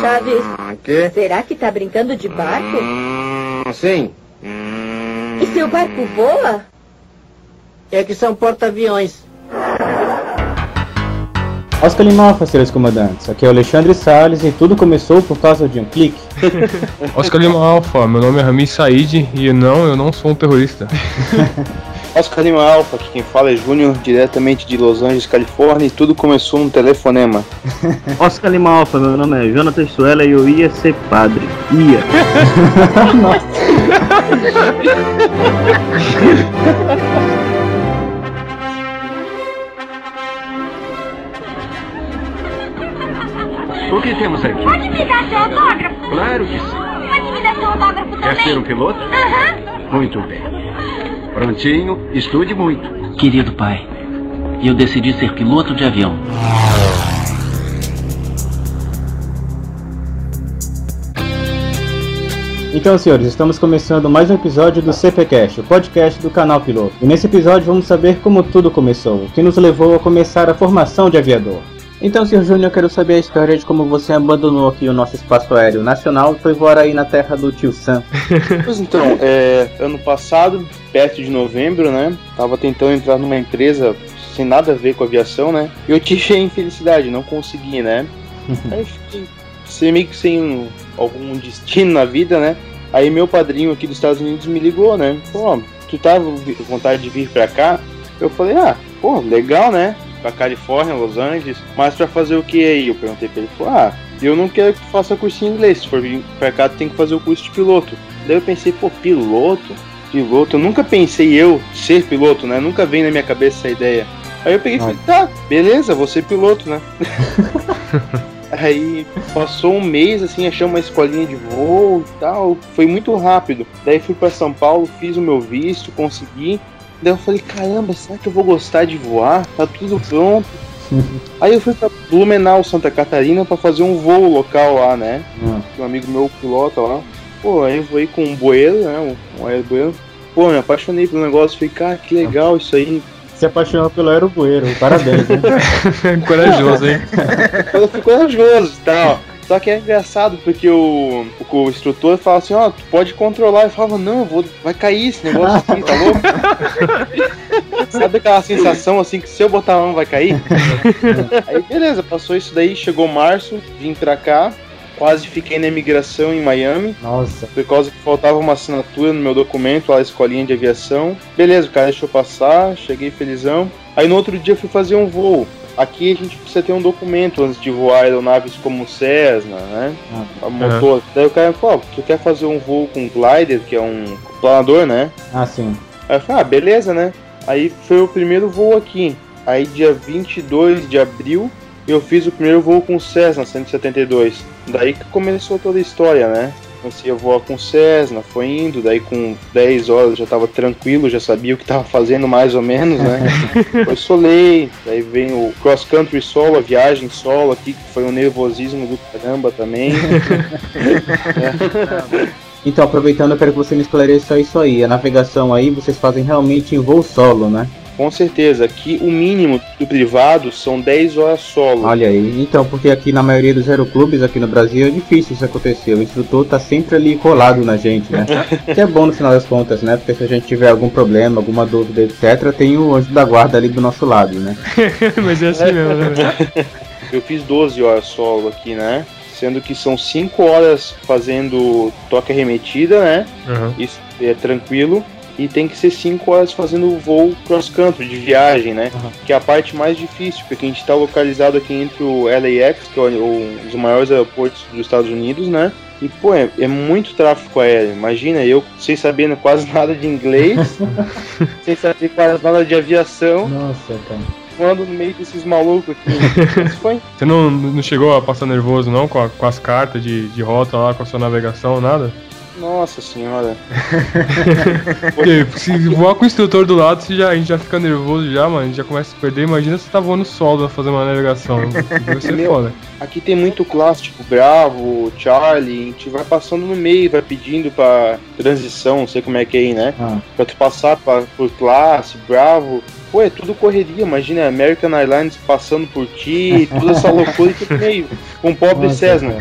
Chaves, Quê? será que tá brincando de barco? Hum, sim. E seu barco voa? É que são porta-aviões. Oscar Lima Alfa, senhores comandantes. Aqui é o Alexandre Salles e tudo começou por causa de um clique. Oscar Lima Alfa, meu nome é Rami Said e não, eu não sou um terrorista. Oscar Lima Alfa, aqui quem fala é Júnior, diretamente de Los Angeles, Califórnia, e tudo começou num telefonema. Oscar Lima Alfa, meu nome é Jonathan Suela e eu ia ser padre. Ia. O que temos aqui? Pode me dar seu autógrafo? Claro que sim. Pode me dar seu autógrafo também? Quer ser um piloto? Aham. Muito bem. Prontinho, estude muito. Querido pai, eu decidi ser piloto de avião. Então, senhores, estamos começando mais um episódio do CPCast, o podcast do canal Piloto. E nesse episódio vamos saber como tudo começou, o que nos levou a começar a formação de aviador. Então, senhor Júnior, eu quero saber a história de como você abandonou aqui o nosso espaço aéreo nacional e foi voar aí na terra do tio Sam. Pois então, é, ano passado, perto de novembro, né? Tava tentando entrar numa empresa sem nada a ver com aviação, né? E eu tive a infelicidade, não consegui, né? Aí fiquei sem- meio que sem um- algum destino na vida, né? Aí meu padrinho aqui dos Estados Unidos me ligou, né? Pô, tu tava com vontade de vir pra cá? Eu falei, ah, pô, legal, né? Pra Califórnia, Los Angeles, mas pra fazer o que aí? Eu perguntei pra ele, ele falou, ah, eu não quero que tu faça curso em inglês, se for vir pra cá tu tem que fazer o curso de piloto. Daí eu pensei, pô, piloto? Piloto? Eu nunca pensei eu ser piloto, né? Nunca veio na minha cabeça essa ideia. Aí eu peguei e falei, tá, beleza, vou ser piloto, né? Aí passou um mês assim, achamos uma escolinha de voo e tal, foi muito rápido. Daí fui pra São Paulo, fiz o meu visto, consegui. Daí eu falei, caramba, será que eu vou gostar de voar? Tá tudo pronto. Aí eu fui pra Blumenau, Santa Catarina, pra fazer um voo local lá, né? Hum. Um amigo meu pilota lá. Pô, aí eu voei com um bueiro, né? Um, um aerobueiro. Pô, me apaixonei pelo negócio. Falei, cara, que legal isso aí. Se apaixonou pelo aerobueiro, parabéns, né? Corajoso, hein? Eu fui corajoso e tal. Só que é engraçado porque o, o, instrutor fala assim, ó, tu pode controlar. Eu falava, não, vou, vai cair esse negócio aqui, tá louco? Sabe aquela sensação assim que se eu botar a mão vai cair? Aí beleza, passou isso daí, chegou março, vim pra cá, quase fiquei na imigração em Miami. Nossa. Por causa que faltava uma assinatura no meu documento, lá a escolinha de aviação. Beleza, o cara deixou passar, cheguei felizão. Aí no outro dia eu fui fazer um voo. Aqui a gente precisa ter um documento antes de voar aeronaves como Cessna, né? A motor. Daí o cara falou, tu quer fazer um voo com glider, que é um planador, né? Ah, sim. Aí eu falei, ah, beleza, né? Aí foi o primeiro voo aqui. Aí dia 22 de abril eu fiz o primeiro voo com o Cessna 172. Daí que começou toda a história, né? Comecei a voar com o Cessna, foi indo, daí com 10 horas eu já tava tranquilo, já sabia o que tava fazendo mais ou menos, né? Foi Soleil, daí vem o cross country solo, a viagem solo aqui, que foi um nervosismo do caramba também. Então, aproveitando, eu quero que você me esclareça isso aí. A navegação aí vocês fazem realmente em voo solo, né? Com certeza, aqui o mínimo do privado são 10 horas solo. Olha aí, então, porque aqui na maioria dos aeroclubes aqui no Brasil é difícil isso acontecer. O instrutor tá sempre ali colado na gente, né? que é bom no final das contas, né? Porque se a gente tiver algum problema, alguma dúvida, etc., tem o anjo da guarda ali do nosso lado, né? Mas é assim mesmo, né? Eu fiz 12 horas solo aqui, né? Sendo que são 5 horas fazendo toque arremetida, né? Uhum. Isso é tranquilo. E tem que ser 5 horas fazendo voo cross country, de viagem, né? Que é a parte mais difícil, porque a gente está localizado aqui entre o LAX, que é o- um dos maiores aeroportos dos Estados Unidos, né? E, pô, é, é muito tráfego aéreo. Imagina, eu sem sabendo quase nada de inglês, sem saber quase nada de aviação, Nossa, cara. voando no meio desses malucos aqui. Foi Você não, não chegou a passar nervoso não com, a- com as cartas de, de rota lá, com a sua navegação, nada? Nossa senhora. Porque se voar com o instrutor do lado, já, a gente já fica nervoso já, mano. A gente já começa a perder. Imagina se você tá voando solo fazer uma navegação. Deve ser Meu. foda. Aqui tem muito classe, tipo Bravo, Charlie, a gente vai passando no meio, vai pedindo pra transição, não sei como é que é aí, né? Ah. Pra tu passar pra, por classe, Bravo. Pô, é tudo correria, imagina American Airlines passando por ti, toda essa loucura que no meio, com o pobre Nossa, Cessna.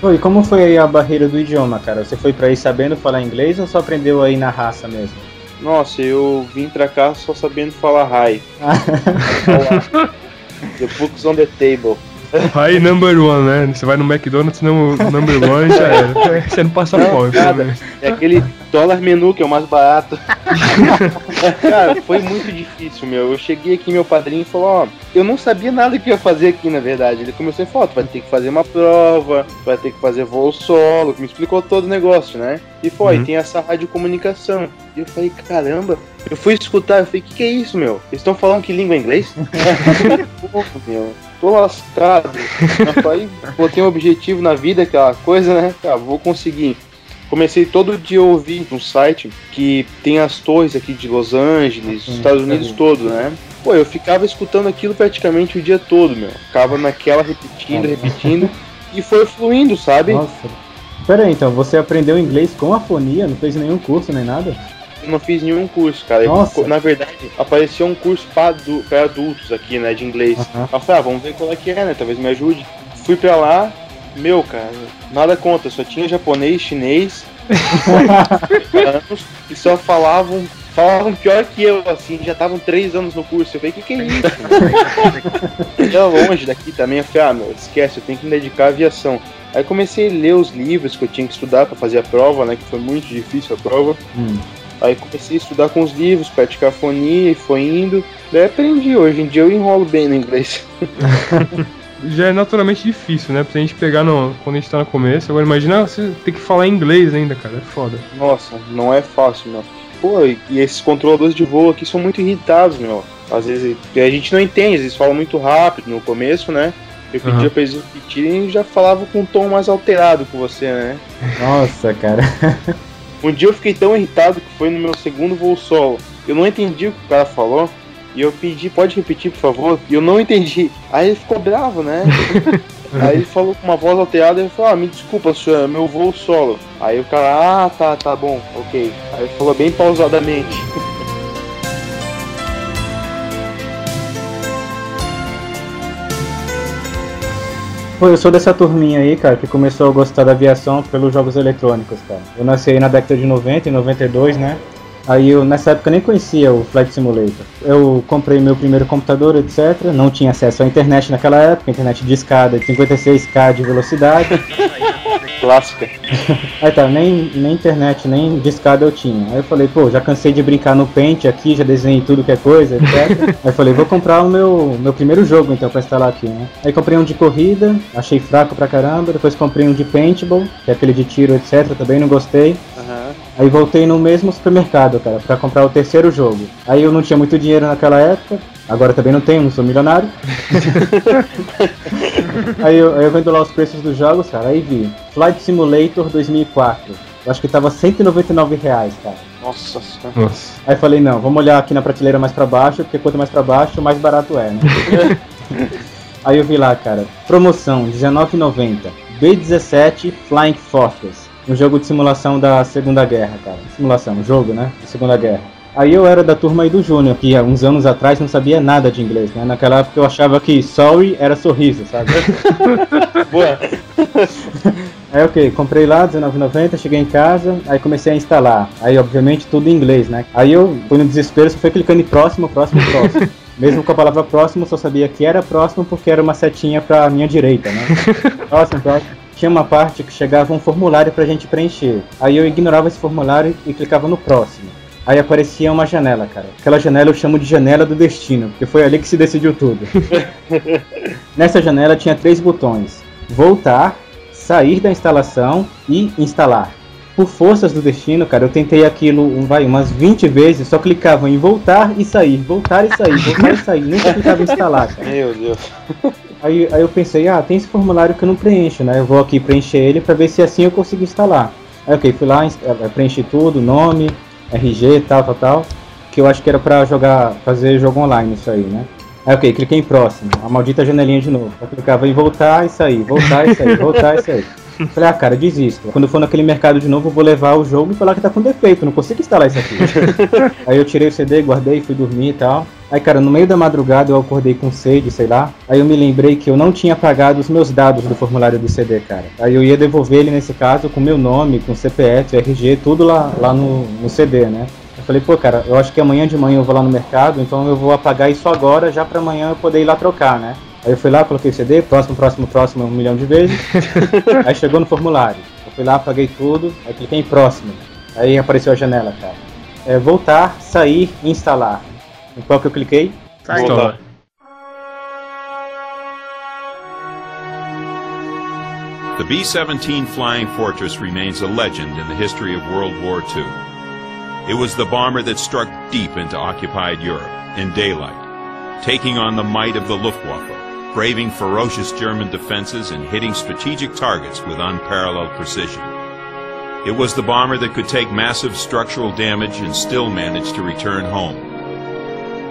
Pô, e como foi aí a barreira do idioma, cara? Você foi pra aí sabendo falar inglês ou só aprendeu aí na raça mesmo? Nossa, eu vim pra cá só sabendo falar hi. The books on the table. Aí, number one, né? Você vai no McDonald's, no number one já era. Você não passa Não, fome, nada. pelo menos. É aquele dólar menu que é o mais barato. Cara, foi muito difícil, meu. Eu cheguei aqui, meu padrinho falou, ó, eu não sabia nada que ia fazer aqui, na verdade. Ele começou a falar, tu vai ter que fazer uma prova, vai ter que fazer voo solo, me explicou todo o negócio, né? E foi, Uhum. tem essa radiocomunicação. E eu falei, caramba, eu fui escutar, eu falei, que que é isso, meu? Eles estão falando que língua é inglês? Pô, meu, tô lascado. Eu falei, botei um objetivo na vida, aquela coisa, né? Ah, vou conseguir. Comecei todo dia a ouvir um site que tem as torres aqui de Los Angeles, Sim, Estados Unidos sim. todo, né? Pô, eu ficava escutando aquilo praticamente o dia todo, meu. Ficava naquela repetindo, repetindo. E foi fluindo, sabe? Nossa. Pera aí, então, você aprendeu inglês com a fonia? Não fez nenhum curso nem nada? Eu não fiz nenhum curso, cara. Eu- Nossa. na verdade, apareceu um curso para adu pra adultos aqui, né, de inglês. Aham. Eu falei, ah, vamos ver qual é que é, né? Talvez me ajude. Fui pra lá, meu, cara, nada contra, só tinha japonês, chinês, anos, que só falavam, falavam pior que eu, assim, já estavam três anos no curso. Eu falei, que que é isso? Era longe daqui também, eu falei, ah, meu, esquece, eu tenho que me dedicar à aviação. Aí comecei a ler os livros que eu tinha que estudar pra fazer a prova, né? Que foi muito difícil a prova. Hum. Aí comecei a estudar com os livros, praticar fonia e foi indo. Daí aprendi. Hoje em dia eu enrolo bem no inglês. Já é naturalmente difícil, né? Pra gente pegar no, quando a gente tá no começo. Agora imagina você ter que falar inglês ainda, cara. É foda. Nossa, não é fácil, meu. Pô, e esses controladores de voo aqui são muito irritados, meu. Às vezes a gente não entende, eles falam muito rápido no começo, né? Eu pedia Aham. pra eles repetirem e já falavam com um tom mais alterado com você, né? Nossa, cara. Um dia eu fiquei tão irritado que foi no meu segundo voo solo. Eu não entendi o que o cara falou. E eu pedi, pode repetir, por favor? E eu não entendi. Aí ele ficou bravo, né? Aí ele falou com uma voz alterada, ele falou, ah, me desculpa, senhor, é meu voo solo. Aí o cara, ah, tá, tá bom, ok. Aí ele falou bem pausadamente. Pô, eu sou dessa turminha aí, cara, que começou a gostar da aviação pelos jogos eletrônicos, cara. Eu nasci aí na década de 90, em 92, né? Aí eu nessa época nem conhecia o Flight Simulator. Eu comprei meu primeiro computador, etc. Não tinha acesso à internet naquela época, internet de escada de 56k de velocidade. Clássica. Aí tá, nem, nem internet, nem de escada eu tinha. Aí eu falei, pô, já cansei de brincar no Paint aqui, já desenhei tudo que é coisa, etc. Aí eu falei, vou comprar o meu, meu primeiro jogo então pra instalar aqui, né? Aí comprei um de corrida, achei fraco pra caramba, depois comprei um de Paintball, que é aquele de tiro, etc. Também não gostei. Aí voltei no mesmo supermercado, cara, pra comprar o terceiro jogo. Aí eu não tinha muito dinheiro naquela época, agora também não tenho, não sou milionário. aí, eu, aí eu vendo lá os preços dos jogos, cara, aí vi Flight Simulator 2004. Eu acho que tava 199 reais, cara. Nossa senhora. Aí falei, não, vamos olhar aqui na prateleira mais pra baixo, porque quanto mais pra baixo, mais barato é, né? Aí eu vi lá, cara, promoção R$19,90. B-17 Flying Fortress. Um jogo de simulação da Segunda Guerra, cara. Simulação, jogo, né? Da Segunda Guerra. Aí eu era da turma aí do Júnior, que há uns anos atrás não sabia nada de inglês, né? Naquela época eu achava que sorry era sorriso, sabe? Boa. Aí ok, comprei lá, R$19,90, cheguei em casa, aí comecei a instalar. Aí obviamente tudo em inglês, né? Aí eu fui no desespero, só fui clicando em próximo, próximo, próximo. Mesmo com a palavra próximo, só sabia que era próximo porque era uma setinha pra minha direita, né? Próximo, próximo. Tinha uma parte que chegava um formulário pra gente preencher. Aí eu ignorava esse formulário e clicava no próximo. Aí aparecia uma janela, cara. Aquela janela eu chamo de janela do destino, porque foi ali que se decidiu tudo. Nessa janela tinha três botões: voltar, sair da instalação e instalar. Por forças do destino, cara, eu tentei aquilo um, vai, umas 20 vezes, só clicava em voltar e sair, voltar e sair, voltar e sair, nunca clicava em instalar, cara. Meu Deus. Aí, aí eu pensei, ah, tem esse formulário que eu não preencho, né? Eu vou aqui preencher ele pra ver se assim eu consigo instalar. Aí ok, fui lá, ins- eh, preenchi tudo, nome, RG, tal, tal, tal. Que eu acho que era pra jogar, fazer jogo online isso aí, né? Aí ok, cliquei em próximo, a maldita janelinha de novo. Eu clicava em voltar e sair, voltar e sair, voltar e sair. Falei, ah cara, desisto. Quando for naquele mercado de novo, eu vou levar o jogo e falar que tá com defeito, não consigo instalar isso aqui. Aí eu tirei o CD, guardei, fui dormir e tal. Aí, cara, no meio da madrugada eu acordei com sede, sei lá. Aí eu me lembrei que eu não tinha pagado os meus dados do formulário do CD, cara. Aí eu ia devolver ele, nesse caso, com meu nome, com CPF, RG, tudo lá, lá no, no CD, né? Eu falei, pô, cara, eu acho que amanhã de manhã eu vou lá no mercado, então eu vou apagar isso agora, já pra amanhã eu poder ir lá trocar, né? Aí eu fui lá, coloquei o CD, próximo, próximo, próximo, um milhão de vezes. aí chegou no formulário. Eu fui lá, apaguei tudo, aí cliquei em próximo. Aí apareceu a janela, cara. É, voltar, sair e instalar. Em qual que eu cliquei? Sai. Voltar. The B 17 Flying Fortress remains a legend in the history of World War II. It was the bomber that struck deep into occupied Europe in daylight, taking on the might of the Luftwaffe, braving ferocious German defenses and hitting strategic targets with unparalleled precision. It was the bomber that could take massive structural damage and still manage to return home.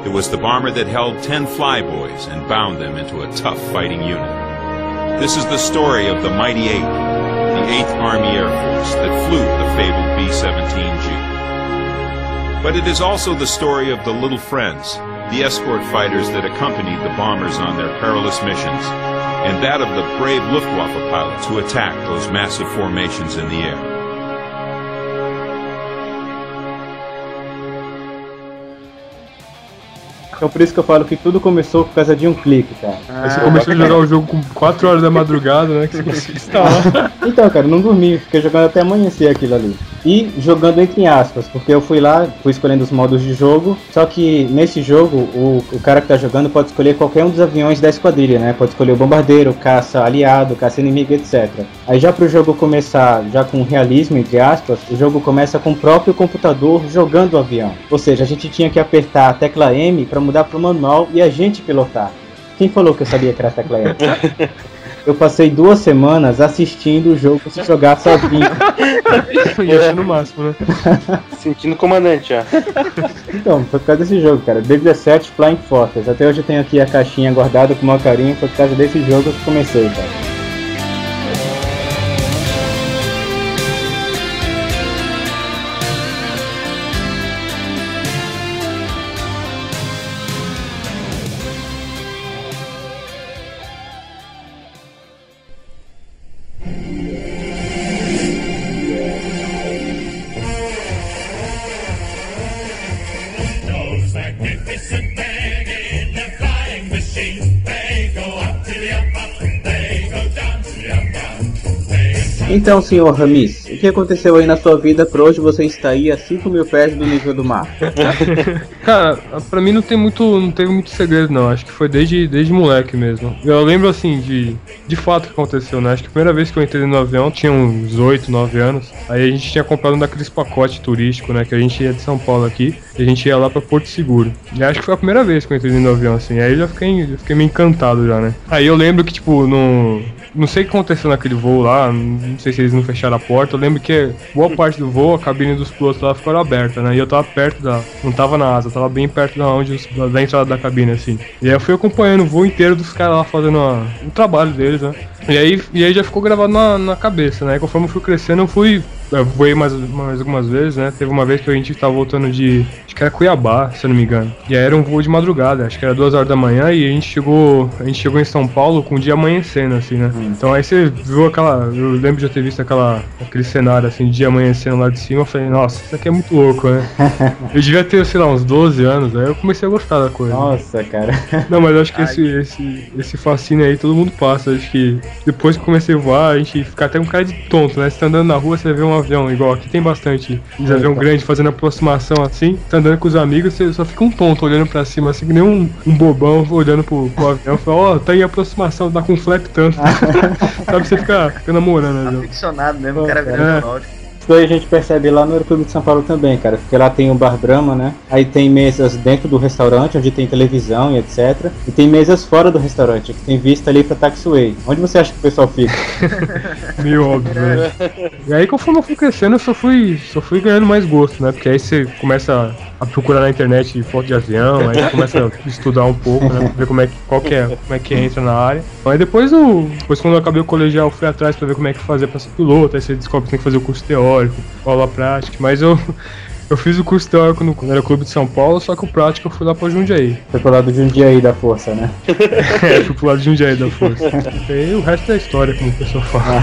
It was the bomber that held 10 flyboys and bound them into a tough fighting unit. This is the story of the Mighty Eight, the 8th Army Air Force that flew the fabled B-17G. But it is also the story of the Little Friends, the escort fighters that accompanied the bombers on their perilous missions, and that of the brave Luftwaffe pilots who attacked those massive formations in the air. Então por isso que eu falo que tudo começou por causa de um clique, cara. Aí você começou a jogar o jogo com 4 horas da madrugada, né? Que você conseguiu instalar. Então, cara, não dormi, fiquei jogando até amanhecer aquilo ali. E jogando entre aspas, porque eu fui lá, fui escolhendo os modos de jogo, só que nesse jogo o, o cara que tá jogando pode escolher qualquer um dos aviões da esquadrilha, né? Pode escolher o bombardeiro, caça aliado, caça inimigo, etc. Aí já pro jogo começar já com realismo, entre aspas, o jogo começa com o próprio computador jogando o avião. Ou seja, a gente tinha que apertar a tecla M para mudar pro manual e a gente pilotar. Quem falou que eu sabia que era a tecla M? Eu passei duas semanas assistindo o jogo se jogar sozinho. E achando no máximo, né? Sentindo comandante já. Então, foi por causa desse jogo, cara. B17 Flying Fortress. Até hoje eu tenho aqui a caixinha guardada com o maior carinho. Foi por causa desse jogo que comecei, cara. Então, senhor Ramis, o que aconteceu aí na sua vida pra hoje você está aí a 5 mil pés do nível do mar? Cara, pra mim não tem muito. não teve muito segredo não. Acho que foi desde, desde moleque mesmo. Eu lembro assim de. De fato que aconteceu, né? Acho que a primeira vez que eu entrei no avião tinha uns 8, 9 anos. Aí a gente tinha comprado um daqueles pacotes turísticos, né? Que a gente ia de São Paulo aqui. E a gente ia lá pra Porto Seguro. E acho que foi a primeira vez que eu entrei no avião, assim. Aí eu já fiquei, já fiquei meio encantado já, né? Aí eu lembro que, tipo, no. Não sei o que aconteceu naquele voo lá, não sei se eles não fecharam a porta. Eu lembro que boa parte do voo, a cabine dos pilotos lá ficaram aberta, né? E eu tava perto da. Não tava na asa, tava bem perto da, onde, os- da entrada da cabine, assim. E aí eu fui acompanhando o voo inteiro dos caras lá fazendo a- o trabalho deles, né? E aí, e aí já ficou gravado na, na cabeça, né? Conforme eu fui crescendo, eu fui. Eu voei mais, mais algumas vezes, né? Teve uma vez que a gente tava voltando de. Acho que era Cuiabá, se eu não me engano. E aí era um voo de madrugada, acho que era duas horas da manhã, e a gente chegou. A gente chegou em São Paulo com o dia amanhecendo, assim, né? Então aí você viu aquela. Eu lembro de eu ter visto aquela, aquele cenário assim, de dia amanhecendo lá de cima, eu falei, nossa, isso aqui é muito louco, né? eu devia ter, sei lá, uns 12 anos, aí eu comecei a gostar da coisa. Nossa, cara. Não, mas eu acho que esse, esse, esse fascínio aí todo mundo passa. Acho que depois que comecei a voar, a gente fica até um cara de tonto, né? Você tá andando na rua, você vê um avião, igual aqui tem bastante. Um avião grande fazendo aproximação assim, tá andando com os amigos, você só fica um tonto olhando pra cima, assim, que nem um, um bobão olhando pro, pro avião. Fala, ó, tá em aproximação, tá com flap tanto. Sabe, você fica, fica namorando, né? Ficcionado mesmo, o cara É. náutico. Isso aí a gente percebe lá no Aeroclube de São Paulo também, cara. Porque lá tem o Bar Brahma, né? Aí tem mesas dentro do restaurante, onde tem televisão e etc. E tem mesas fora do restaurante, que tem vista ali pra Taxiway. Onde você acha que o pessoal fica? Meio óbvio, né? E aí conforme eu fui crescendo, eu só fui, só fui ganhando mais gosto, né? Porque aí você começa a procurar na internet foto de avião, aí começa a estudar um pouco, né? Pra ver como é que, qual que é, como é que entra na área. Aí depois, eu, depois quando eu acabei o colegial, eu fui atrás pra ver como é que fazia pra ser piloto, aí você descobre que tem que fazer o curso teórico, aula prática, mas eu. Eu fiz o curso teórico no Aeroclube de São Paulo, só que o prático eu fui lá pra Jundiaí. Foi pro lado do Jundiaí da força, né? é, fui pro lado de Jundiaí da força. E o resto é história, como o pessoal fala.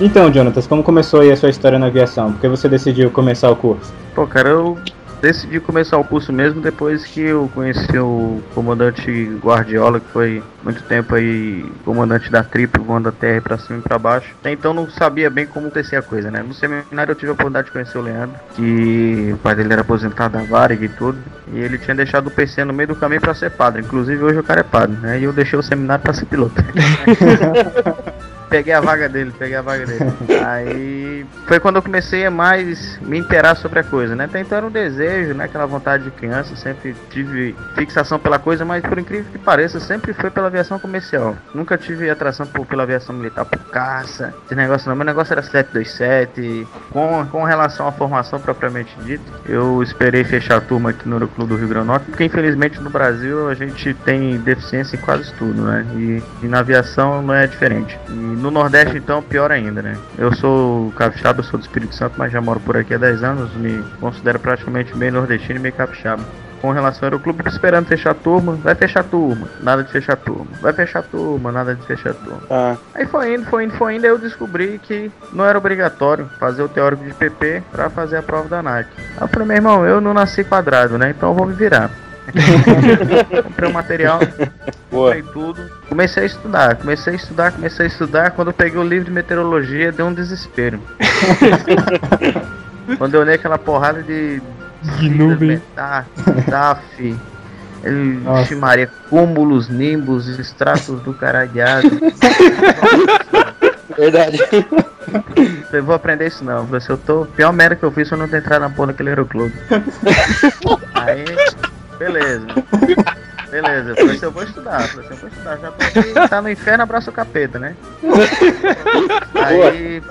Então, Jonatas, como começou aí a sua história na aviação? Por que você decidiu começar o curso? Pô, cara, eu decidi começar o curso mesmo depois que eu conheci o comandante Guardiola, que foi muito tempo aí comandante da tripa, voando a terra pra cima e pra baixo. Até então não sabia bem como acontecer a coisa, né? No seminário eu tive a oportunidade de conhecer o Leandro, que o pai dele era aposentado da Varig e tudo, e ele tinha deixado o PC no meio do caminho pra ser padre. Inclusive hoje o cara é padre, né? E eu deixei o seminário pra ser piloto. peguei a vaga dele, peguei a vaga dele. Aí foi quando eu comecei a mais me interar sobre a coisa, né? Até então era um desejo, né? Aquela vontade de criança, sempre tive fixação pela coisa, mas por incrível que pareça, sempre foi pela aviação comercial. Nunca tive atração por, pela aviação militar, por caça, esse negócio não. Meu negócio era 727. Com, com relação à formação propriamente dita, eu esperei fechar a turma aqui no Aeroclube do Rio Grande do Norte, porque infelizmente no Brasil a gente tem deficiência em quase tudo, né? E, e na aviação não é diferente. E no Nordeste, então, pior ainda, né? Eu sou capixaba, eu sou do Espírito Santo, mas já moro por aqui há 10 anos, me considero praticamente meio nordestino e meio capixaba. Com relação ao clube, esperando fechar a turma, vai fechar a turma, nada de fechar a turma, vai fechar a turma, nada de fechar a turma. Ah, Aí foi indo, foi indo, foi indo, aí eu descobri que não era obrigatório fazer o teórico de PP pra fazer a prova da NAC. Aí eu falei, meu irmão, eu não nasci quadrado, né? Então eu vou me virar. Comprei o material, boa. comprei tudo. Comecei a estudar, comecei a estudar, comecei a estudar. Quando eu peguei o livro de meteorologia, deu um desespero. Quando eu olhei aquela porrada de. De nuvem. DAF, Vixe Maria, cúmulos, nimbos, extratos do caralhado. Verdade. Eu vou aprender isso não. Se eu tô. Pior merda que eu fiz foi não ter entrado na porra daquele aeroclube. Aí, beleza. Beleza, eu falei assim, eu vou estudar, eu falei assim, eu vou estudar, já tô aqui, tá no inferno, abraça o capeta, né? Aí,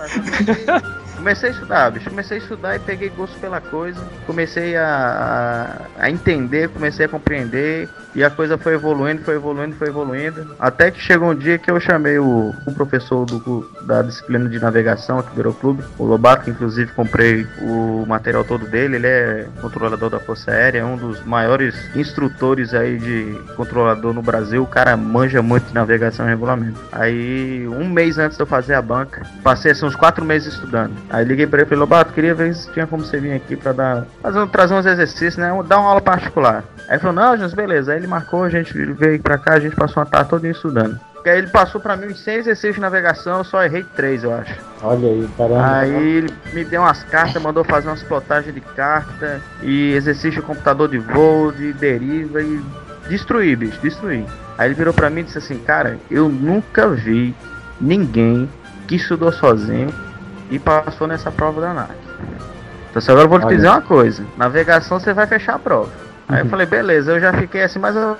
comecei a estudar, bicho, comecei a estudar e peguei gosto pela coisa, comecei a, a, a entender, comecei a compreender, e a coisa foi evoluindo, foi evoluindo, foi evoluindo, até que chegou um dia que eu chamei o, o professor do, da disciplina de navegação aqui do Aeroclube, o Lobato, inclusive comprei o material todo dele, ele é controlador da Força Aérea, é um dos maiores instrutores aí de controlador no Brasil, o cara manja muito de navegação e regulamento. Aí, um mês antes de eu fazer a banca, passei assim, uns quatro meses estudando. Aí liguei pra ele e falei, Lobato, queria ver se tinha como você vir aqui pra dar, fazer, trazer uns exercícios, né, dar uma aula particular. Aí ele falou, não, Jans, beleza. Aí ele marcou, a gente veio pra cá, a gente passou uma tarde toda estudando. Aí ele passou pra mim uns 100 exercícios de navegação, eu só errei três, eu acho. Olha aí, caramba. Aí ele me deu umas cartas, mandou fazer umas plotagens de carta e exercício de computador de voo, de deriva e destruí, bicho, destruí. Aí ele virou pra mim e disse assim, cara, eu nunca vi ninguém que estudou sozinho e passou nessa prova da NAC. Então agora eu vou te Olha. dizer uma coisa, navegação você vai fechar a prova. Aí eu falei, beleza, eu já fiquei assim, mas eu,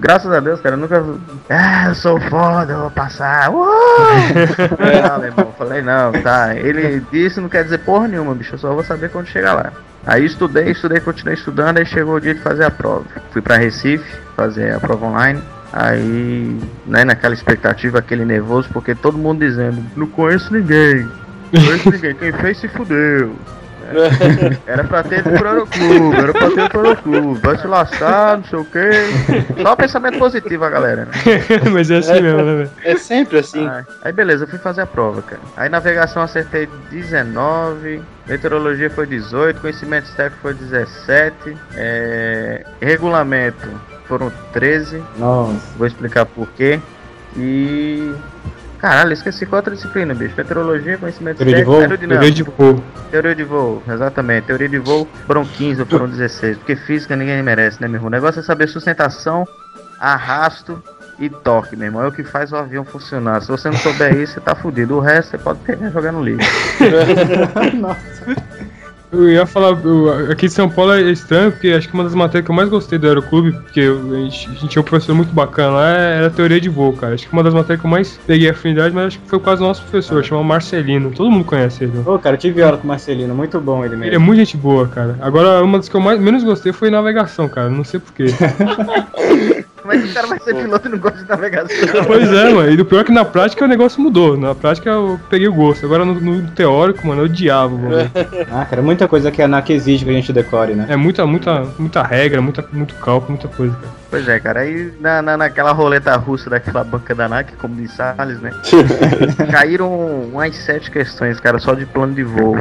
graças a Deus, cara, eu nunca. Ah, eu sou foda, eu vou passar. Uh! não, meu irmão, falei, não, tá. Ele disse, não quer dizer porra nenhuma, bicho, eu só vou saber quando chegar lá. Aí estudei, estudei, continuei estudando, aí chegou o dia de fazer a prova. Fui pra Recife fazer a prova online. Aí, né, naquela expectativa, aquele nervoso, porque todo mundo dizendo, não conheço ninguém. Ninguém, quem fez se fudeu. Era pra ter ido pro Aeroclube, era pra ter ido pro Aeroclube, vai se lascar, não sei o que. Só pensamento positivo, a galera, né? Mas é assim mesmo, né, velho? É sempre assim. Aí, aí beleza, eu fui fazer a prova, cara. Aí navegação acertei 19, meteorologia foi 18, conhecimento técnico foi 17, é, regulamento foram 13, Nossa. vou explicar por quê. E Caralho, esqueci qual outra disciplina, bicho. Meteorologia, conhecimento Teoria de técnico, voo? aerodinâmica. Teoria de voo. Teoria de voo, exatamente. Teoria de voo, foram 15 ou foram 16. Porque física ninguém merece, né, meu irmão? O negócio é saber sustentação, arrasto e toque, meu irmão. É o que faz o avião funcionar. Se você não souber isso, você tá fudido. O resto você pode pegar e jogar no lixo. Eu ia falar, eu- aqui em São Paulo é estranho, porque acho que uma das matérias que eu mais gostei do Aeroclube, porque eu- a, gente, a gente tinha um professor muito bacana lá, era a teoria de voo, cara. Acho que uma das matérias que eu mais peguei afinidade, mas acho que foi quase o nosso professor, chama Marcelino. Todo mundo conhece ele. Ô, cara, eu tive aula com o Marcelino, muito bom ele mesmo. Ele é muito gente boa, cara. Agora, uma das que eu mais, menos gostei foi navegação, cara. Não sei porquê. Como é que o cara vai ser piloto e não gosta de navegação? pois é, mano. E o pior é que na prática o negócio mudou. Na prática eu peguei o gosto. Agora no, no teórico, mano, eu odiava, mano. Ah, cara, muita coisa que a ANAC exige que a gente decore, né? É muita, muita, muita regra, muita, muito cálculo, muita coisa, cara. Pois é, cara. Aí na, na, naquela roleta russa daquela banca da NAC, como diz Salles, né? Caíram umas sete questões, cara, só de plano de voo.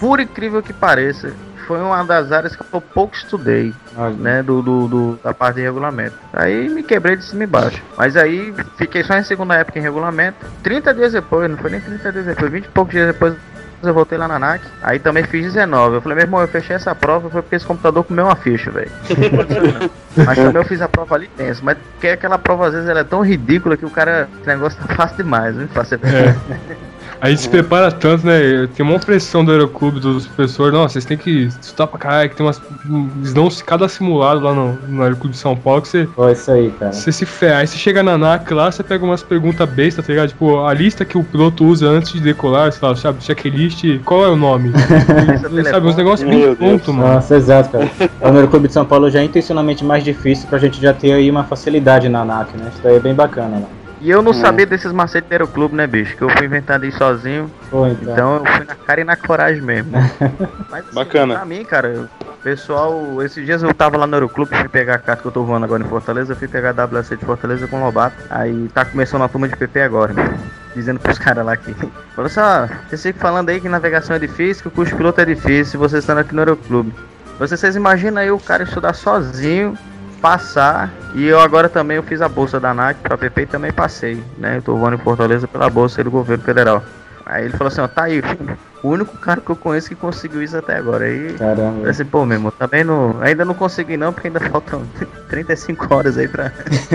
Por incrível que pareça, foi uma das áreas que eu pouco estudei, olha. né? Do, do, do- da parte de regulamento. Aí me quebrei de cima e baixo. Mas aí fiquei só em segunda época em regulamento. 30 dias depois, não foi nem 30 dias depois, 20 e poucos dias depois. Eu voltei lá na NAC, aí também fiz 19. Eu falei, meu irmão, eu fechei essa prova foi porque esse computador comeu uma ficha, velho. Mas também eu fiz a prova ali tenso. Mas porque aquela prova às vezes ela é tão ridícula que o cara. Esse negócio tá fácil demais, né? Fácil É. A gente se prepara tanto, né? Tem uma pressão do Aeroclube dos professores. Nossa, vocês têm que estudar pra caralho, que tem umas. Eles dão cada simulado lá no, no Aeroclube de São Paulo que você. Pô, isso aí, cara. Você se ferra. Aí você chega na NAC lá, você pega umas perguntas bestas, tá ligado? Tipo, a lista que o piloto usa antes de decolar, você fala, sabe, checklist, qual é o nome? sabe, uns negócios bem tonto, mano. Nossa, exato, cara. O Aeroclube de São Paulo já é intencionalmente mais difícil pra gente já ter aí uma facilidade na ANAC, né? Isso daí é bem bacana, né? E eu não sabia desses macetes do Aeroclube, né, bicho? Que eu fui inventando isso sozinho. Pô, então. Então eu fui na cara e na coragem mesmo. Mas assim, Bacana. Pra mim, cara, pessoal, esses dias eu tava lá no Aeroclube, fui pegar a carta que eu tô voando agora em Fortaleza, eu fui pegar a WC de Fortaleza com o Lobato. Aí tá começando a turma de PP agora, né? Dizendo pros caras lá aqui. Falou assim, ó, vocês ficam falando aí que navegação é difícil, que o curso piloto é difícil, vocês estão aqui no Aeroclube. Vocês, vocês imaginam aí o cara estudar sozinho, passar, e eu agora também eu fiz a bolsa da ANAC pra PP e também passei, né? Eu tô voando em Fortaleza pela bolsa aí do governo federal. Aí ele falou assim, ó, tá aí, o único cara que eu conheço que conseguiu isso até agora. Aí Caramba. assim, pô, meu irmão, também não. Ainda não consegui não, porque ainda faltam 35 horas aí pra.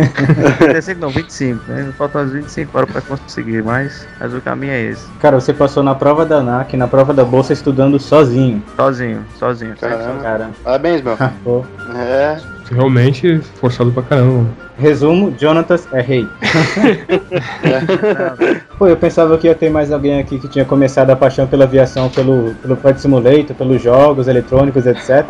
35 não, 25, né? Faltam umas 25 horas pra conseguir, mas, mas o caminho é esse. Cara, você passou na prova da ANAC, na prova da bolsa estudando sozinho. Sozinho, sozinho. Caramba. Cara, Parabéns, meu. É. Realmente forçado pra caramba. Resumo, Jonatas é rei. Pô, eu pensava que ia ter mais alguém aqui que tinha começado a paixão pela aviação, pelo, pelo Flight Simulator, pelos jogos eletrônicos, etc.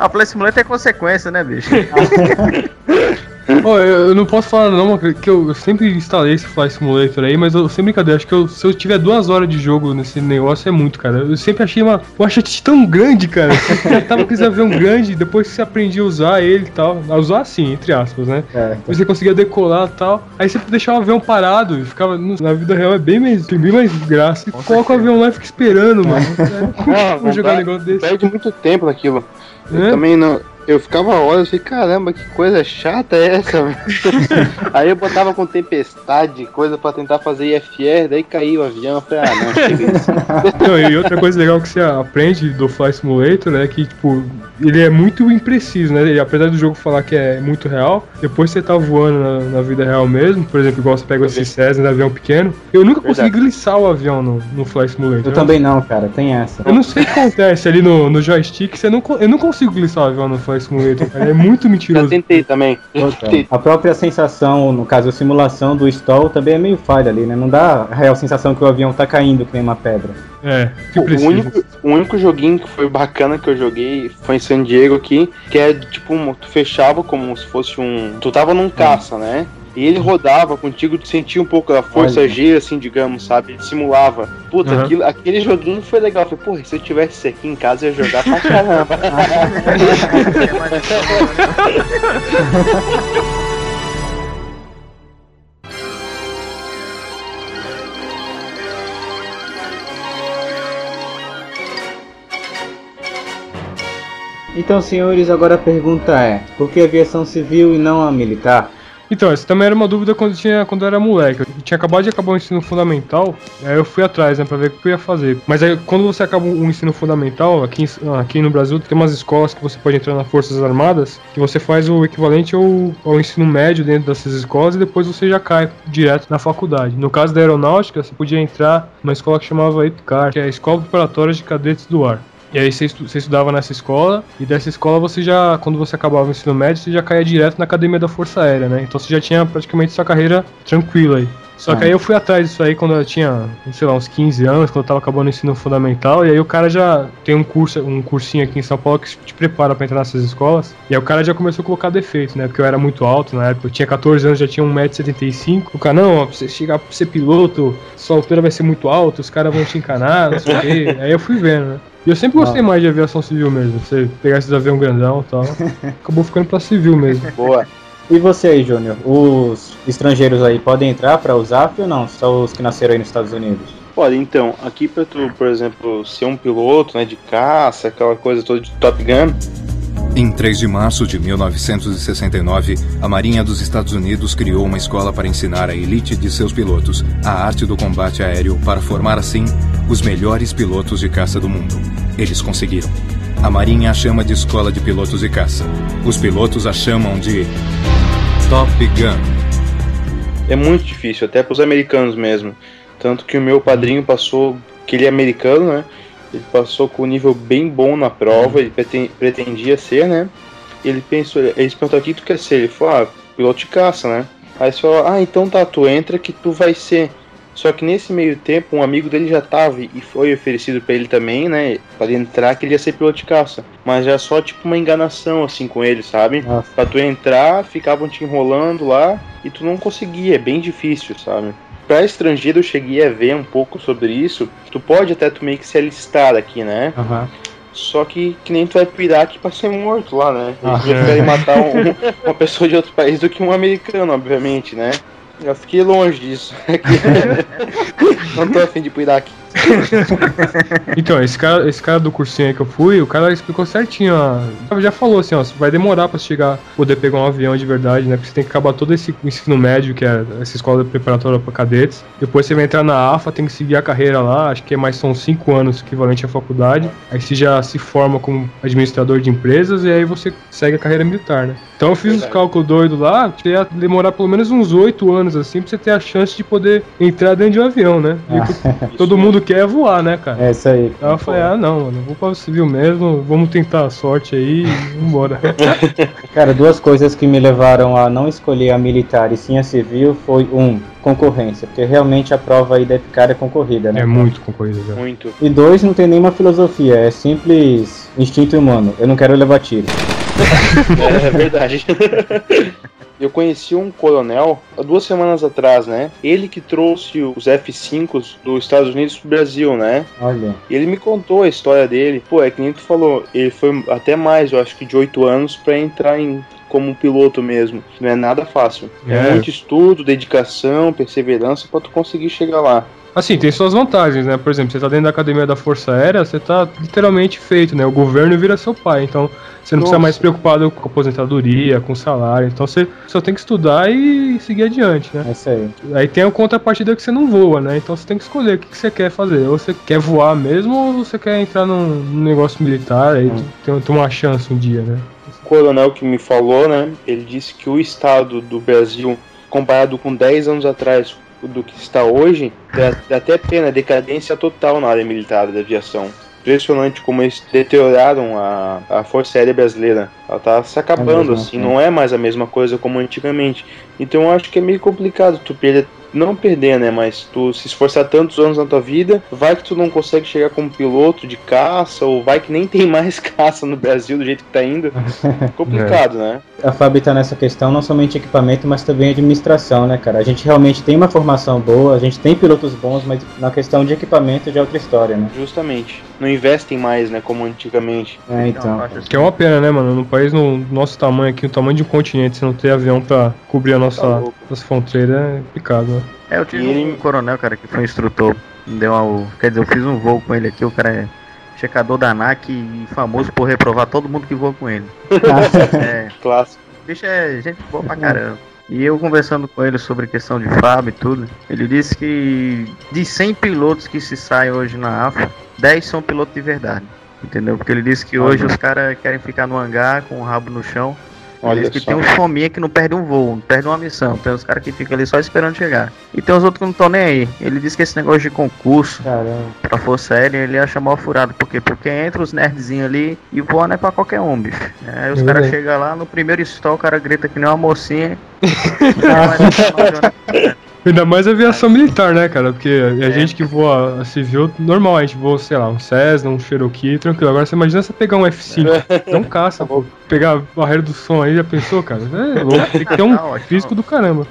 A Play Simulator é consequência, né, bicho? Ô, eu eu não posso falar não, mano, que eu, eu sempre instalei esse Fly Simulator aí, mas eu sem brincadeira, acho que eu- se eu tiver duas horas de jogo nesse negócio é muito, cara. Eu sempre achei uma, chatice tão grande, cara. Você tava com esse avião grande, depois que você aprendia a usar ele e tal. A usar assim, entre aspas, né? É. Você conseguia decolar e tal. Aí você deixava o avião parado e ficava. no- na vida real é bem mais, bem mais graça. Você coloca o avião lá e fica esperando, mano. Não, Vou jogar um negócio desse. Perde muito tempo naquilo. Eu É? também não. Eu ficava horas, eu falei, caramba, que coisa chata é essa? velho?" Aí eu botava com tempestade, coisa pra tentar fazer IFR, daí caiu o avião, eu falei, ah não, chega isso. Não, e outra coisa legal que você aprende do Fly Simulator, né, que tipo, ele é muito impreciso, né? Ele, apesar do jogo falar que é muito real, depois você tá voando na, na vida real mesmo, por exemplo, igual você pega esse Cessna de avião pequeno, eu nunca consegui Verdade. glissar o avião no, no Fly Simulator. Eu também não, cara, tem essa. Eu não sei o que acontece ali no, no joystick, você não, eu não consigo glissar o avião no Fly Simulator, cara. É muito Já mentiroso. tentei também. A própria sensação, no caso a simulação do stall, também é meio falha ali, né? Não dá a real sensação que o avião tá caindo que nem uma pedra. É, que O único, o único joguinho que foi bacana que eu joguei foi em San Diego aqui, que é tipo, um- tu fechava como se fosse um. Tu tava num caça, né? E ele rodava contigo, tu sentia um pouco da força Olha. G, assim, digamos, sabe? Simulava. Puta, Aham. aquilo- aquele joguinho foi legal. Eu falei, porra, se eu tivesse isso aqui em casa, eu ia jogar pra caramba. Então, senhores, agora a pergunta é: por que aviação civil e não a militar? Então, essa também era uma dúvida quando, tinha, quando eu era moleque. Eu tinha acabado de acabar o ensino fundamental, aí eu fui atrás, né, pra ver o que eu ia fazer. Mas aí, quando você acaba o ensino fundamental, aqui, aqui no Brasil, tem umas escolas que você pode entrar nas Forças Armadas, que você faz o equivalente ao, ao ensino médio dentro dessas escolas e depois você já cai direto na faculdade. No caso da aeronáutica, você podia entrar numa escola que chamava EPCAR, que é a Escola Preparatória de Cadetes do Ar. E aí você, estu- você estudava nessa escola, e dessa escola você já, quando você acabava o ensino médio, você já caía direto na academia da Força Aérea, né? Então você já tinha praticamente sua carreira tranquila aí. Só que Ah. aí eu fui atrás disso aí quando eu tinha, sei lá, uns 15 anos, quando eu tava acabando o ensino fundamental, e aí o cara já tem um curso, um cursinho aqui em São Paulo que te prepara pra entrar nessas escolas, e aí o cara já começou a colocar defeito, né? Porque eu era muito alto na época, eu tinha 14 anos, já tinha 1,75m. O cara, não, ó, pra você chegar pra ser piloto, sua altura vai ser muito alta, os caras vão te encanar, não sei o quê. Aí eu fui vendo, né? E eu sempre gostei mais de aviação civil mesmo. Você pegar esses aviões grandão e tal. Acabou ficando pra civil mesmo. Boa. E você aí, Júnior? Os estrangeiros aí podem entrar pra usar ou não? Só os que nasceram aí nos Estados Unidos? Olha, então, aqui pra tu, por exemplo, ser um piloto, né, de caça, aquela coisa toda de Top Gun, Em 3 de março de 1969, a Marinha dos Estados Unidos criou uma escola para ensinar a elite de seus pilotos a arte do combate aéreo para formar assim os melhores pilotos de caça do mundo. Eles conseguiram. A Marinha a chama de Escola de Pilotos de Caça. Os pilotos a chamam de Top Gun. é muito difícil, até pros americanos mesmo. Tanto que o meu padrinho passou, que ele é americano, né? Ele passou com um nível bem bom na prova, ele preten- pretendia ser, né? Ele pensou, eles perguntaram o que tu quer ser? Ele falou, ah, piloto de caça, né? Aí você falou, ah, então tá, tu entra que tu vai ser. Só que nesse meio tempo, um amigo dele já tava e foi oferecido pra ele também, né? Pra ele entrar que ele ia ser piloto de caça. Mas já só tipo uma enganação assim com ele, sabe? Nossa. Pra tu entrar, ficavam te enrolando lá e tu não conseguia, é bem difícil, sabe? Pra estrangeiro eu cheguei a ver um pouco sobre isso. Tu pode até tu meio que se alistar aqui, né? Aham. Só que que nem tu vai pro Iraque pra ser morto lá, né? Eles Ah. preferem matar um- uma pessoa de outro país do que um americano, obviamente, né? Eu fiquei longe disso. não tô afim de pro Iraque. Então, esse cara, esse cara do cursinho aí que eu fui, o cara explicou certinho, ó. Já falou assim, ó, vai demorar pra chegar, poder pegar um avião de verdade, né? Porque você tem que acabar todo esse ensino médio, que é essa escola preparatória pra cadetes. Depois você vai entrar na AFA, tem que seguir a carreira lá, acho que é mais são cinco anos equivalente à faculdade. Aí você já se forma como administrador de empresas e aí você segue a carreira militar, né? Então eu fiz uns Verdade. cálculos doidos lá, que ia demorar pelo menos uns oito anos assim pra você ter a chance de poder entrar dentro de um avião, né? E Ah, todo mundo quer voar, né, cara? é isso aí. Aí eu falei, ah não, mano, vou para o civil mesmo, vamos tentar a sorte aí e vambora. Cara, duas coisas que me levaram a não escolher a militar e sim a civil foi um, concorrência, porque realmente a prova aí da EPCAR é concorrida, né? é muito concorrido já. Muito. E dois, não tem nenhuma filosofia, é simples instinto humano. Eu não quero levar tiro. É, é verdade. Eu conheci um coronel há duas semanas atrás, né? Ele que trouxe os F-5 dos Estados Unidos pro Brasil, né? Olha. E ele me contou a história dele. Pô, é que nem tu falou, ele foi até mais, eu acho que de oito anos, pra entrar em como piloto mesmo. Não é nada fácil. É, É. muito estudo, dedicação, perseverança pra tu conseguir chegar lá. Assim, tem suas vantagens, né? Por exemplo, você tá dentro da academia da Força Aérea, você tá literalmente feito, né? O governo vira seu pai, então você não precisa Nossa. mais se preocupado com aposentadoria, com salário. Então você só tem que estudar e seguir adiante, né? É isso aí. Aí tem a contrapartida que você não voa, né? Então você tem que escolher o que, que você quer fazer. Ou você quer voar mesmo, ou você quer entrar num, negócio militar, aí tem, tem uma chance um dia, né? O coronel que me falou, né? Ele disse que o estado do Brasil, comparado com 10 anos atrás do que está hoje, dá, dá até pena, decadência total na área militar da aviação. Impressionante como eles deterioraram a, a Força Aérea Brasileira. Ela tá se acabando, mesmo, assim, é. não é mais a mesma coisa como antigamente. Então eu acho que é meio complicado tu perder, não perder, né, mas tu se esforçar tantos anos na tua vida, vai que tu não consegue chegar como piloto de caça, ou vai que nem tem mais caça no Brasil do jeito que tá indo. Complicado, né? A FAB tá nessa questão não somente equipamento, mas também administração, né, cara? A gente realmente tem uma formação boa, a gente tem pilotos bons, mas na questão de equipamento já é outra história, né? Justamente. Não investem mais, né, como anticamente. É, então. Que é uma pena, né, mano? No país, no nosso tamanho aqui, o tamanho de um continente, se não ter avião pra cobrir a nossa, Tá nossa fronteira, é picado, né? É, eu tive E ele- um coronel, cara, que foi um instrutor. Me Deu uma, quer dizer, eu fiz um voo com ele aqui, o cara é checador da ANAC e famoso por reprovar todo mundo que voa com ele. É, Clássico. o bicho é gente boa pra caramba. E eu conversando com ele sobre questão de FAB e tudo, ele disse que de 100 pilotos que se saem hoje na AFA, 10 são pilotos de verdade. Entendeu? Porque ele disse que hoje os caras querem ficar no hangar com o rabo no chão. Olha que só. tem uns fominha que não perde um voo, não perde uma missão. Tem os caras que ficam ali só esperando chegar. E tem os outros que não estão nem aí. Ele disse que esse negócio de concurso Caramba. pra Força Aérea ele acha mal furado. Por quê? Porque entra os nerdzinhos ali e voa não é pra qualquer um, bicho. Aí os É caras chegam lá, no primeiro stall o cara grita que nem uma mocinha. Ainda mais aviação militar, né, cara? Porque a gente que voa a civil, normal, a gente voa, sei lá, um Cessna, um Cherokee, tranquilo. Agora você imagina você pegar um F5, não caça, pô. Pegar a barreira do som aí, já pensou, cara? É louco, tem que ter um físico do caramba.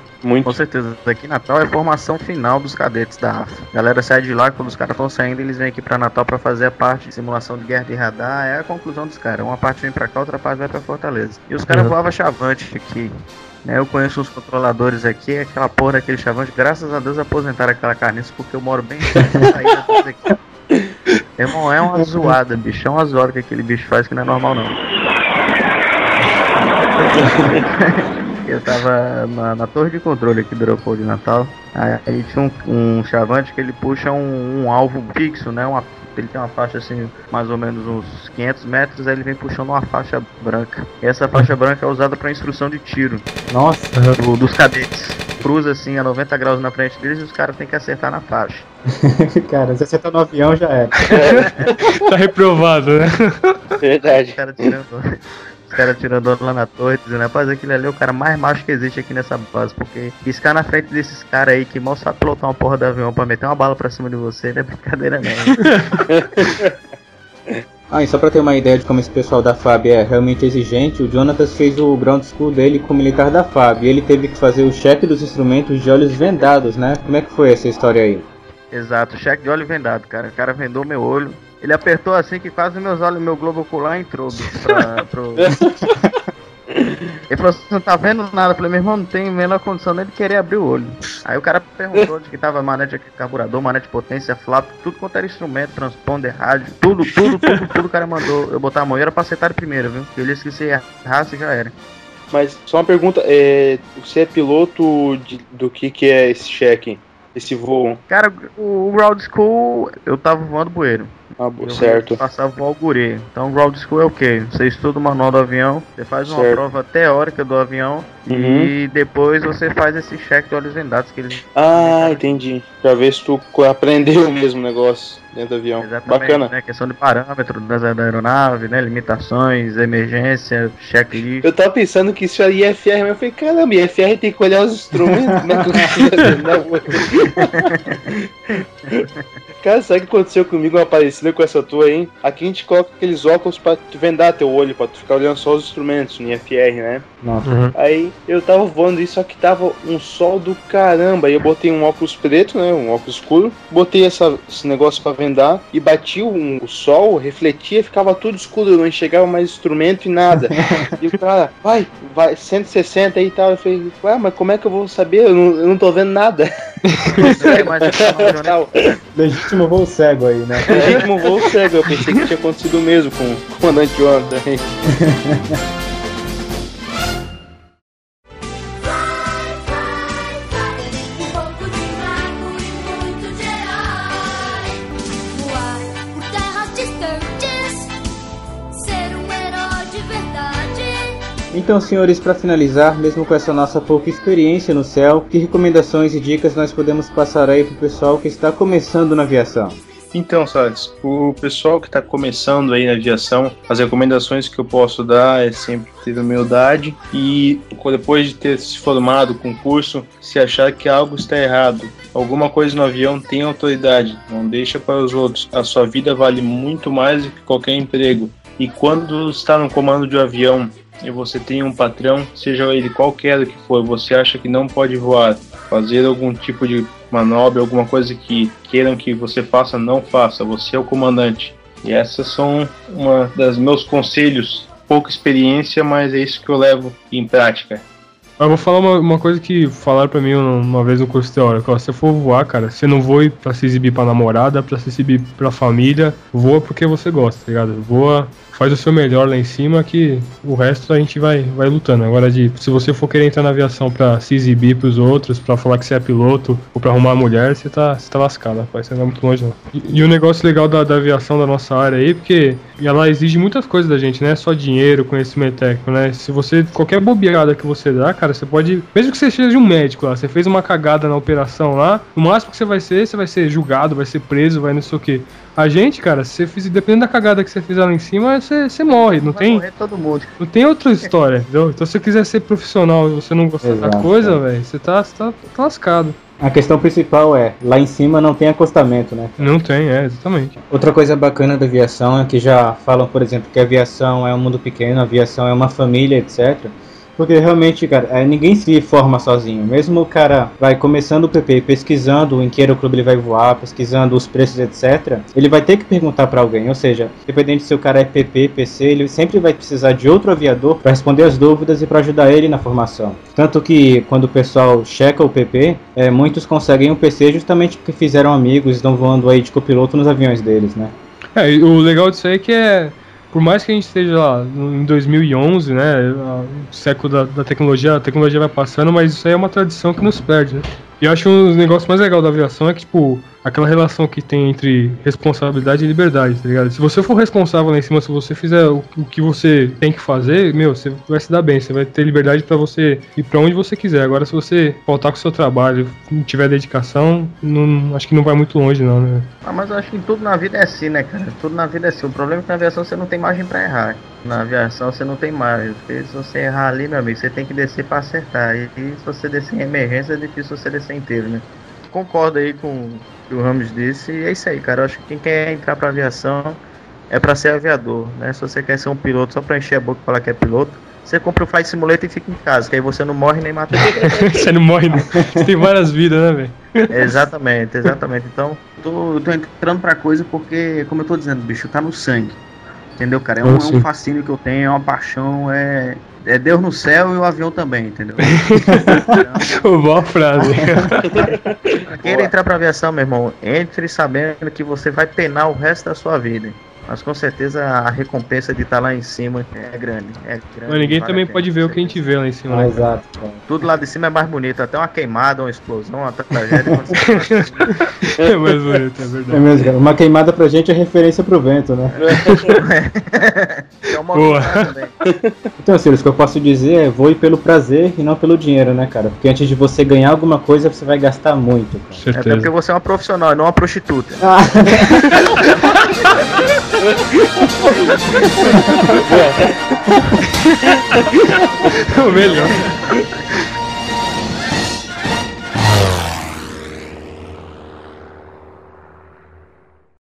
Com certeza. Daqui Natal é a formação final dos cadetes da AFA. A galera sai de lá, quando os caras estão saindo, eles vêm aqui pra Natal pra fazer a parte de simulação de guerra de radar. É a conclusão dos caras. Uma parte vem pra cá, outra parte vai pra Fortaleza. E os caras Uhum. voavam chavante aqui. Né, eu conheço os controladores aqui, aquela porra daquele chavante. Graças a Deus aposentaram aquela carniça, porque eu moro bem perto da aqui. É uma zoada, bicho. É uma zoada que aquele bicho faz que não é normal, não. Eu tava na, na torre de controle aqui do aeroporto de Natal. Aí, aí tinha um, um chavante que ele puxa um, um alvo fixo, né? Uma, ele tem uma faixa assim, mais ou menos uns 500 metros. Aí ele vem puxando uma faixa branca. E essa faixa branca é usada para instrução de tiro Nossa. do- dos cadetes. Cruza assim a 90 graus na frente deles e os caras têm que acertar na faixa. Cara, se tá no avião já é. Tá reprovado, né? Verdade. Os caras tirando, os caras tirando onda lá na torre, dizendo, rapaz, aquele ali é o cara mais macho que existe aqui nessa base, porque piscar na frente desses caras aí que mal sabe pilotar uma porra do avião pra meter uma bala pra cima de você, não é brincadeira não. Ah, e só pra ter uma ideia de como esse pessoal da FAB é realmente exigente, o Jonatas fez o ground school dele como militar da FAB e ele teve que fazer o cheque dos instrumentos de olhos vendados, né? Como é que foi essa história aí? Exato, cheque de olho vendado, cara. O cara vendou meu olho. Ele apertou assim que quase meus olhos, meu globo ocular entrou, bicho, pra, pro... Ele falou, você não tá vendo nada? Eu falei, meu irmão, não tem a menor condição nem de querer abrir o olho. Aí o cara perguntou de que tava manete de carburador, manete de potência, flap, tudo quanto era instrumento, transponder, rádio, tudo, tudo, tudo, tudo o cara mandou eu botar a mão. E era pra acertar primeiro, viu? Ele disse que se errasse já era. Mas só uma pergunta, é, você é piloto de- do que que é esse cheque? Esse voo? Cara, o, o Ground School, eu tava voando bueiro. Ah, Eu certo. Passava o Alguri. Então, Ground School é o quê? Você estuda o manual do avião, você faz uma Certo. prova teórica do avião Uhum. e depois você faz esse cheque de olhos vendados que eles. Ah, entendi. Pra ver se tu aprendeu mesmo o negócio dentro do avião. Bacana. Né, questão de parâmetro das, da aeronave, né? Limitações, emergência, checklist. Eu tava pensando que isso aí é IFR, mas eu falei, caramba, IFR tem que olhar os instrumentos, como é que eu Cara, sabe o que aconteceu comigo uma parecida com essa tua aí? Aqui a gente coloca aqueles óculos pra tu vendar teu olho, pra tu ficar olhando só os instrumentos no IFR, né? Nossa. Aí eu tava voando isso, só que tava um sol do caramba. Aí eu botei um óculos preto, né? Um óculos escuro. Botei essa, esse negócio pra vendar e bati um, o sol, refletia, ficava tudo escuro, não enxergava mais instrumento e nada. e o cara, vai, vai, 160 aí e tal. Eu falei, ué, mas como é que eu vou saber? Eu não, eu não tô vendo nada. Legítimo voo cego aí, né? Legítimo voo cego, eu pensei que tinha acontecido o mesmo com o comandante Jonathan também. Então, senhores, para finalizar, mesmo com essa nossa pouca experiência no céu, que recomendações e dicas nós podemos passar aí pro pessoal que está começando na aviação? Então, Salles, o pessoal que está começando aí na aviação, as recomendações que eu posso dar é sempre ter humildade e depois de ter se formado com o curso, se achar que algo está errado, alguma coisa no avião tem autoridade, não deixa para os outros. A sua vida vale muito mais do que qualquer emprego. E quando está no comando de um avião e você tem um patrão, seja ele qualquer que for, você acha que não pode voar, fazer algum tipo de manobra, alguma coisa que queiram que você faça, não faça. Você é o comandante. E essas são uma das meus conselhos. Pouca experiência, mas é isso que eu levo em prática. Eu vou falar uma, uma coisa que falaram pra mim uma, vez no curso teórico. Se você for voar, cara, você não voa pra se exibir pra namorada, pra se exibir pra família. Voa porque você gosta, tá ligado? Voa, faz o seu melhor lá em cima que o resto a gente vai, vai lutando. Agora, de, se você for querer entrar na aviação pra se exibir pros outros, pra falar que você é piloto ou pra arrumar mulher, você tá, você tá lascado, rapaz. Você não vai muito longe, não. E, e o negócio legal da, da aviação da nossa área aí, porque ela exige muitas coisas da gente, né? Só dinheiro, conhecimento técnico, né? Se você, qualquer bobeada que você dá, cara, você pode, mesmo que você seja um médico lá, você fez uma cagada na operação lá, o máximo que você vai ser, você vai ser julgado, vai ser preso, vai não sei o que. A gente, cara, se você fizer, dependendo da cagada que você fizer lá em cima, você, você morre, não Vai tem? morrer todo mundo. Não tem outra história, entendeu? Então se você quiser ser profissional e você não gostar da Exato, coisa, é. velho, você tá, você tá, tá lascado. A questão principal é, lá em cima não tem acostamento, né? Não tem, é, exatamente. Outra coisa bacana da aviação é que já falam, por exemplo, que a aviação é um mundo pequeno, a aviação é uma família, etc. Porque realmente, cara, é, ninguém se forma sozinho. Mesmo o cara vai começando o PP, pesquisando em que aeroclube ele vai voar, pesquisando os preços, etc. Ele vai ter que perguntar para alguém. Ou seja, independente se o cara é PP, PC, ele sempre vai precisar de outro aviador para responder as dúvidas e para ajudar ele na formação. Tanto que quando o pessoal checa o PP, é, muitos conseguem o PC justamente porque fizeram amigos, estão voando aí de copiloto nos aviões deles, né? É, o legal disso aí é que é. Por mais que a gente esteja lá em 2011, né? O século da, da tecnologia, a tecnologia vai passando, mas isso aí é uma tradição que nos perde, né? E eu acho um dos negócios mais legais da aviação é que, tipo, aquela relação que tem entre responsabilidade e liberdade, tá ligado? Se você for responsável lá em cima, se você fizer o, o que você tem que fazer, meu, você vai se dar bem, você vai ter liberdade pra você ir pra onde você quiser. Agora, se você faltar com o seu trabalho, não tiver dedicação, não, acho que não vai muito longe, não, né? Ah, mas eu acho que tudo na vida é assim, né, cara? Tudo na vida é assim. O problema é que na aviação você não tem margem pra errar. Na aviação você não tem margem. Porque se você errar ali, meu amigo, você tem que descer pra acertar. E, e se você descer em emergência, é difícil você descer inteiro, né? Concordo aí com o que o Ramos disse. E é isso aí, cara. Eu acho que quem quer entrar pra aviação é pra ser aviador, né? Se você quer ser um piloto só pra encher a boca e falar que é piloto, você compra o Flight Simulator e fica em casa, que aí você não morre nem mata ninguém. Você não morre, não. Você tem várias vidas, né, velho? Exatamente, exatamente. Então, tô, tô entrando pra coisa porque, como eu tô dizendo, bicho, tá no sangue. Entendeu, cara? É um, Ah, é um fascínio que eu tenho, é uma paixão, é, é Deus no céu e o avião também, entendeu? Boa frase. Queira entrar pra aviação, meu irmão, entre sabendo que você vai penar o resto da sua vida. Mas com certeza a recompensa de estar lá em cima é grande. É grande Mas ninguém vale também pena. pode ver o que a gente vê lá em cima, Ah, né? exato. Tudo lá de cima é mais bonito, até uma queimada, uma explosão, uma tragédia. É mais bonito, é É verdade. mesmo, cara. Uma queimada pra gente é referência pro vento, né? é uma Boa. também. Então, Sirius, o que eu posso dizer é voe pelo prazer e não pelo dinheiro, né, cara? Porque antes de você ganhar alguma coisa, você vai gastar muito, cara. Até porque Certeza. você é uma profissional e não uma prostituta. O melhor.